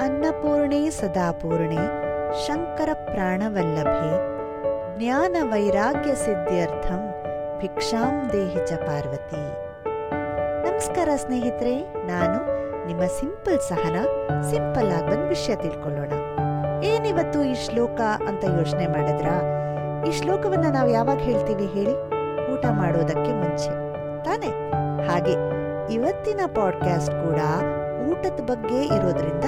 ಅನ್ನಪೂರ್ಣೆ ಸದಾಪೂರ್ಣೆ ಶಂಕರ ಪ್ರಾಣವಲ್ಲಭೆ ಜ್ಞಾನ ವೈರಾಗ್ಯ ಸಿದ್ಧ್ಯರ್ಥಂ ಭಿಕ್ಷಾಂ ದೇಹಿ ಚ ಪಾರ್ವತಿ. ನಮಸ್ಕಾರ ಸ್ನೇಹಿತರೆ, ನಾನು ನಿಮ್ಮ ಸಿಂಪಲ್ ಸಹನ, ಸಿಂಪಲ್ ಆಗಿ ಒಂದು ವಿಷಯ ತಿಳ್ಕೊಳ್ಳೋಣ. ಏನಿವತ್ತು ಈ ಶ್ಲೋಕ ಅಂತ ಯೋಚನೆ ಮಾಡಿದ್ರಾ? ಈ ಶ್ಲೋಕವನ್ನ ನಾವು ಯಾವಾಗ ಹೇಳ್ತೀವಿ ಹೇಳಿ? ಊಟ ಮಾಡೋದಕ್ಕೆ ಮುಂಚೆ. ತಾನೆ? ಹಾಗೆ, ಇವತ್ತಿನ ಪಾಡ್ಕಾಸ್ಟ್ ಕೂಡ ಊಟದ ಬಗ್ಗೆ ಇರೋದ್ರಿಂದ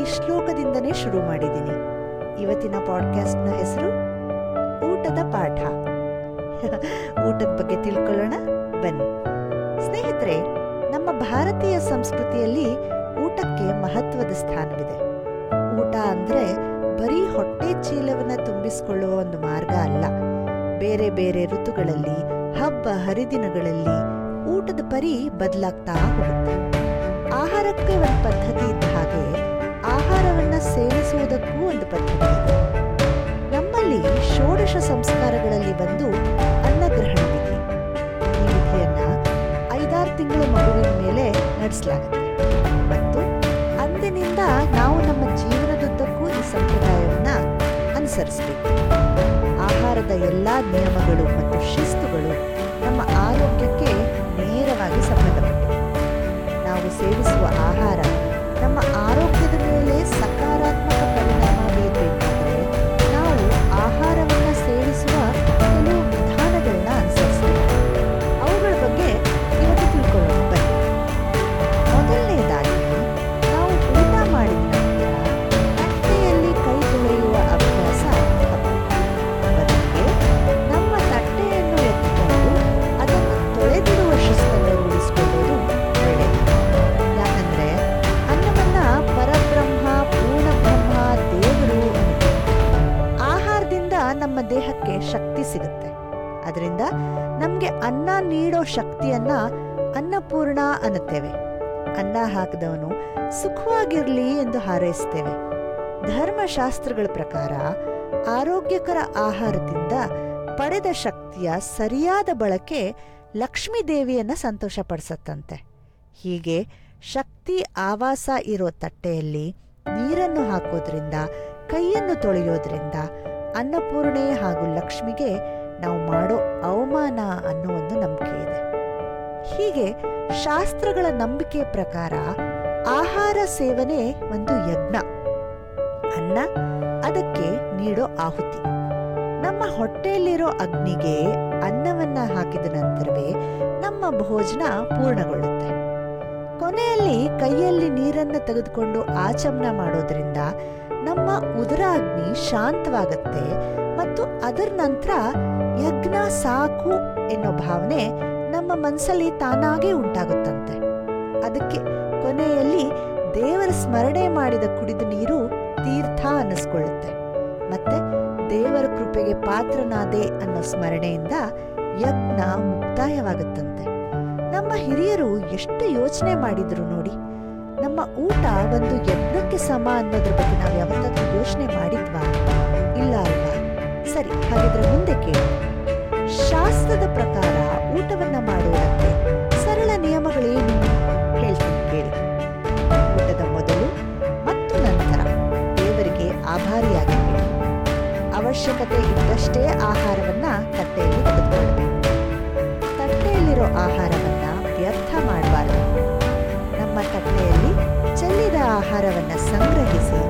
ಈ ಶ್ಲೋಕದಿಂದನೇ ಶುರು ಮಾಡಿದ್ದೀನಿ. ಇವತ್ತಿನ ಪಾಡ್ಕಾಸ್ಟ್ನ ಹೆಸರು ಊಟದ ಪಾಠ. ಊಟದ ಬಗ್ಗೆ ತಿಳ್ಕೊಳ್ಳೋಣ, ಬನ್ನಿ. ಸ್ನೇಹಿತರೆ, ನಮ್ಮ ಭಾರತೀಯ ಸಂಸ್ಕೃತಿಯಲ್ಲಿ ಊಟಕ್ಕೆ ಮಹತ್ವದ ಸ್ಥಾನವಿದೆ. ಊಟ ಅಂದ್ರೆ ಬರೀ ಹೊಟ್ಟೆ ಚೀಲವನ್ನ ತುಂಬಿಸಿಕೊಳ್ಳುವ ಒಂದು ಮಾರ್ಗ ಅಲ್ಲ. ಬೇರೆ ಬೇರೆ ಋತುಗಳಲ್ಲಿ, ಹಬ್ಬ ಹರಿದಿನಗಳಲ್ಲಿ ಊಟದ ಪರಿ ಬದಲಾಗ್ತಾ ಹೋಗುತ್ತೆ. ಆಹಾರಕ್ಕೆ ಒಂದು ಪದ್ಧತಿ ಇದ್ದ ಹಾಗೆ ಆಹಾರವನ್ನ ಸೇವಿಸುವುದಕ್ಕೂ ಒಂದು ಪದ್ಧತಿ ನಮ್ಮಲ್ಲಿ ಷೋಡಶ ಸಂಸ್ಕಾರಗಳಲ್ಲಿ ಬಂದು ಅನ್ನಗ್ರಹಣ ವಿಧಿ. ಈ ವಿಧಿಯನ್ನ ಐದಾರು ತಿಂಗಳ ಮಗುವಿನ ಮೇಲೆ ನಡೆಸಲಾಗುತ್ತೆ. ಮತ್ತು ಅಂದಿನಿಂದ ನಾವು ನಮ್ಮ ಜೀವನದುದ್ದಕ್ಕೂ ಈ ಸಂಪ್ರದಾಯವನ್ನು ಅನುಸರಿಸಬೇಕು. ಆಹಾರದ ಎಲ್ಲ ನಿಯಮಗಳು ಮತ್ತು ಶಿಸ್ತುಗಳು ನಮ್ಮ ಆರೋಗ್ಯಕ್ಕೆ ನೇರವಾಗಿ ಸಂಬಂಧಪಟ್ಟಿವೆ. ನಾವು ಸೇವಿಸುವ ಆಹಾರ ನಮ್ಮ ದೇಹಕ್ಕೆ ಶಕ್ತಿ ಸಿಗುತ್ತೆ. ಅದರಿಂದ ನಮ್ಗೆ ಅನ್ನ ನೀಡೋ ಶಕ್ತಿಯನ್ನ ಅನ್ನಪೂರ್ಣ ಅನ್ನುತ್ತೇವೆ. ಅನ್ನ ಹಾಕಿದವನು ಸುಖವಾಗಿರ್ಲಿ ಎಂದು ಹಾರೈಸ್ತೇವೆ. ಧರ್ಮಶಾಸ್ತ್ರಗಳ ಪ್ರಕಾರ ಆರೋಗ್ಯಕರ ಆಹಾರದಿಂದ ಪಡೆದ ಶಕ್ತಿಯ ಸರಿಯಾದ ಬಳಕೆ ಲಕ್ಷ್ಮೀ ದೇವಿಯನ್ನ ಸಂತೋಷಪಡಿಸತ್ತಂತೆ. ಹೀಗೆ ಶಕ್ತಿ ಆವಾಸ ಇರೋ ತಟ್ಟೆಯಲ್ಲಿ ನೀರನ್ನು ಹಾಕೋದ್ರಿಂದ, ಕೈಯನ್ನು ತೊಳೆಯೋದ್ರಿಂದ ಅನ್ನಪೂರ್ಣೆ ಹಾಗೂ ಲಕ್ಷ್ಮಿಗೆ ನಾವು ಮಾಡೋ ಅವಮಾನ ಅನ್ನೋ ಒಂದು ನಂಬಿಕೆ ಇದೆ. ಹೀಗೆ ಶಾಸ್ತ್ರಗಳ ನಂಬಿಕೆ ಪ್ರಕಾರ ಆಹಾರ ಸೇವನೆ ಒಂದು ಯಜ್ಞ. ಅನ್ನ ಅದಕ್ಕೆ ನೀಡೋ ಆಹುತಿ. ನಮ್ಮ ಹೊಟ್ಟೆಯಲ್ಲಿರೋ ಅಗ್ನಿಗೆ ಅನ್ನವನ್ನ ಹಾಕಿದ ನಂತರವೇ ನಮ್ಮ ಭೋಜನ ಪೂರ್ಣಗೊಳ್ಳುತ್ತೆ. ಕೊನೆಯಲ್ಲಿ ಕೈಯಲ್ಲಿ ನೀರನ್ನು ತೆಗೆದುಕೊಂಡು ಆಚಮನ ಮಾಡೋದ್ರಿಂದ ನಮ್ಮ ಉದರಾಗ್ನಿ ಶಾಂತವಾಗತ್ತೆ ಮತ್ತು ಅದರ ನಂತರ ಯಜ್ಞ ಸಾಕು ಎನ್ನೋ ಭಾವನೆ ನಮ್ಮ ಮನಸ್ಸಲ್ಲಿ ತಾನಾಗೇ ಉಂಟಾಗುತ್ತಂತೆ. ಅದಕ್ಕೆ ಕೊನೆಯಲ್ಲಿ ದೇವರ ಸ್ಮರಣೆ ಮಾಡಿದ ಕುಡಿದ ನೀರು ತೀರ್ಥ ಅನ್ನಿಸ್ಕೊಳ್ಳುತ್ತೆ. ಮತ್ತೆ ದೇವರ ಕೃಪೆಗೆ ಪಾತ್ರನಾದೆ ಅನ್ನೋ ಸ್ಮರಣೆಯಿಂದ ಯಜ್ಞ ಮುಕ್ತಾಯವಾಗುತ್ತಂತೆ. ನಮ್ಮ ಹಿರಿಯರು ಎಷ್ಟು ಯೋಚನೆ ಮಾಡಿದ್ರು ನೋಡಿ. ನಮ್ಮ ಊಟ ಒಂದು ಯಜ್ಞಕ್ಕೆ ಸಮ ಅನ್ನೋದ್ರ ಬಗ್ಗೆ ನಾವು ಯಾವತ್ತಾದ್ರೂ ಯೋಚನೆ ಮಾಡಿದ್ವಾ? ಇಲ್ಲ ಅಲ್ಲ ಸರಿ, ಹಾಗಿದ್ರೆ ಮುಂದೆ ಕೇಳಿ. ಶಾಸ್ತ್ರದ ಪ್ರಕಾರ ಊಟವನ್ನ ಮಾಡುವುದಕ್ಕೆ ಸರಳ ನಿಯಮಗಳೇನು? ಹೇಳ್ತೀನಿ, ಕೇಳಿ. ಊಟದ ಮೊದಲು ಮತ್ತು ನಂತರ ದೇವರಿಗೆ ಆಭಾರಿಯಾಗಿರಬೇಕು. ಅವಶ್ಯಕತೆ ಇದ್ದಷ್ಟೇ ಆಹಾರವನ್ನ ತಟ್ಟೆಯಲ್ಲಿ ತೆಗೆದುಕೊಳ್ಬೇಕು ತಟ್ಟೆಯಲ್ಲಿರೋ ಆಹಾರವನ್ನ ಆಹಾರವನ್ನ ಸಂಗ್ರಹಿಸಿ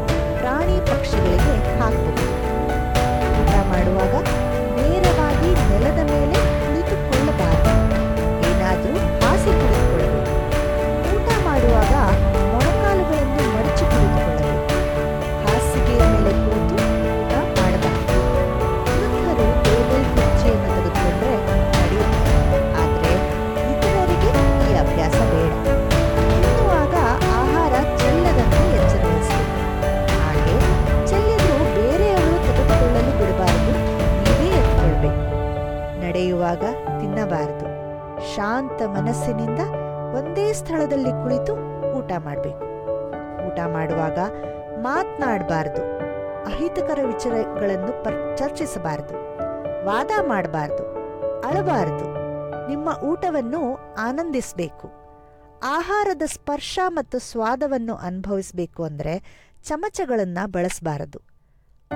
ಪ್ರಾಣಿ ಪಕ್ಷಿಗಳಿಗೆ ಹಾಕಬೇಕು ಶಾಂತ ಮನಸ್ಸಿನಿಂದ ಒಂದೇ ಸ್ಥಳದಲ್ಲಿ ಕುಳಿತು ಊಟ ಮಾಡಬೇಕು. ಊಟ ಮಾಡುವಾಗ ಮಾತನಾಡಬಾರ್ದು. ಅಹಿತಕರ ವಿಚಾರಗಳನ್ನು ಪರ್, ಚರ್ಚಿಸಬಾರದು. ವಾದ ಮಾಡಬಾರ್ದು. ಅಳಬಾರದು. ನಿಮ್ಮ ಊಟವನ್ನು ಆನಂದಿಸಬೇಕು. ಆಹಾರದ ಸ್ಪರ್ಶ ಮತ್ತು ಸ್ವಾದವನ್ನು ಅನುಭವಿಸಬೇಕು ಅಂದರೆ ಚಮಚಗಳನ್ನ ಬಳಸಬಾರದು.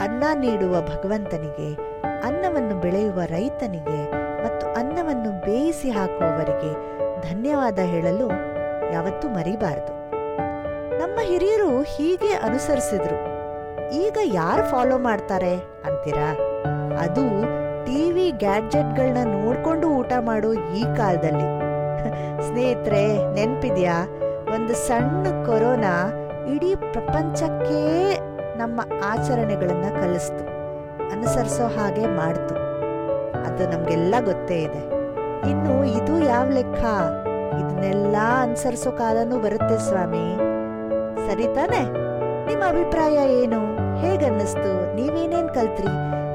ಅನ್ನ ನೀಡುವ ಭಗವಂತನಿಗೆ, ಅನ್ನವನ್ನು ಬೆಳೆಯುವ ರೈತನಿಗೆ ಅನ್ನವನ್ನು ಬೇಯಿಸಿ ಹಾಕುವವರಿಗೆ ಧನ್ಯವಾದ ಹೇಳಲು ಯಾವತ್ತೂ ಮರಿಬಾರದು. ನಮ್ಮ ಹಿರಿಯರು ಹೀಗೆ ಅನುಸರಿಸಿದ್ರು. ಈಗ ಯಾರು ಫಾಲೋ ಮಾಡ್ತಾರೆ ಅಂತೀರಾ? ಅದು ಟಿವಿ ಗ್ಯಾಡ್ಜೆಟ್ಗಳನ್ನ ನೋಡ್ಕೊಂಡು ಊಟ ಮಾಡೋ ಈ ಕಾಲದಲ್ಲಿ. ಸ್ನೇಹಿತರೆ, ನೆನ್ಪಿದ್ಯಾ? ಒಂದು ಸಣ್ಣ ಕೊರೋನಾ ಇಡೀ ಪ್ರಪಂಚಕ್ಕೇ ನಮ್ಮ ಆಚರಣೆಗಳನ್ನು ಕಲಿಸ್ತು. ಅನುಸರಿಸೋ ಹಾಗೆ ಮಾಡ್ತು. ಅದು ನಮ್ಗೆಲ್ಲ ಗೊತ್ತೇ ಇದೆ. ಇನ್ನು ಇದು ಯಾವ ಲೆಕ್ಕ? ಇದನ್ನೆಲ್ಲ ಅನುಸರಿಸೋ ಕಾಲನೂ ಬರುತ್ತೆ ಸ್ವಾಮಿ. ಸರಿ ತಾನೆ? ನಿಮ್ಮ ಅಭಿಪ್ರಾಯ ಏನು? ಹೇಗನ್ನಿಸ್ತು? ನೀವೇನೇನ್ ಕಲ್ತ್ರಿ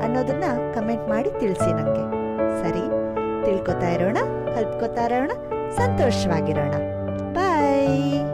ಅನ್ನೋದನ್ನ ಕಮೆಂಟ್ ಮಾಡಿ ತಿಳಿಸಿ ನಂಗೆ. ಸರಿ, ತಿಳ್ಕೊತಾ ಇರೋಣ, ಕಲ್ತ್ಕೊತಾ ಇರೋಣ, ಸಂತೋಷವಾಗಿರೋಣ. ಬಾಯ್!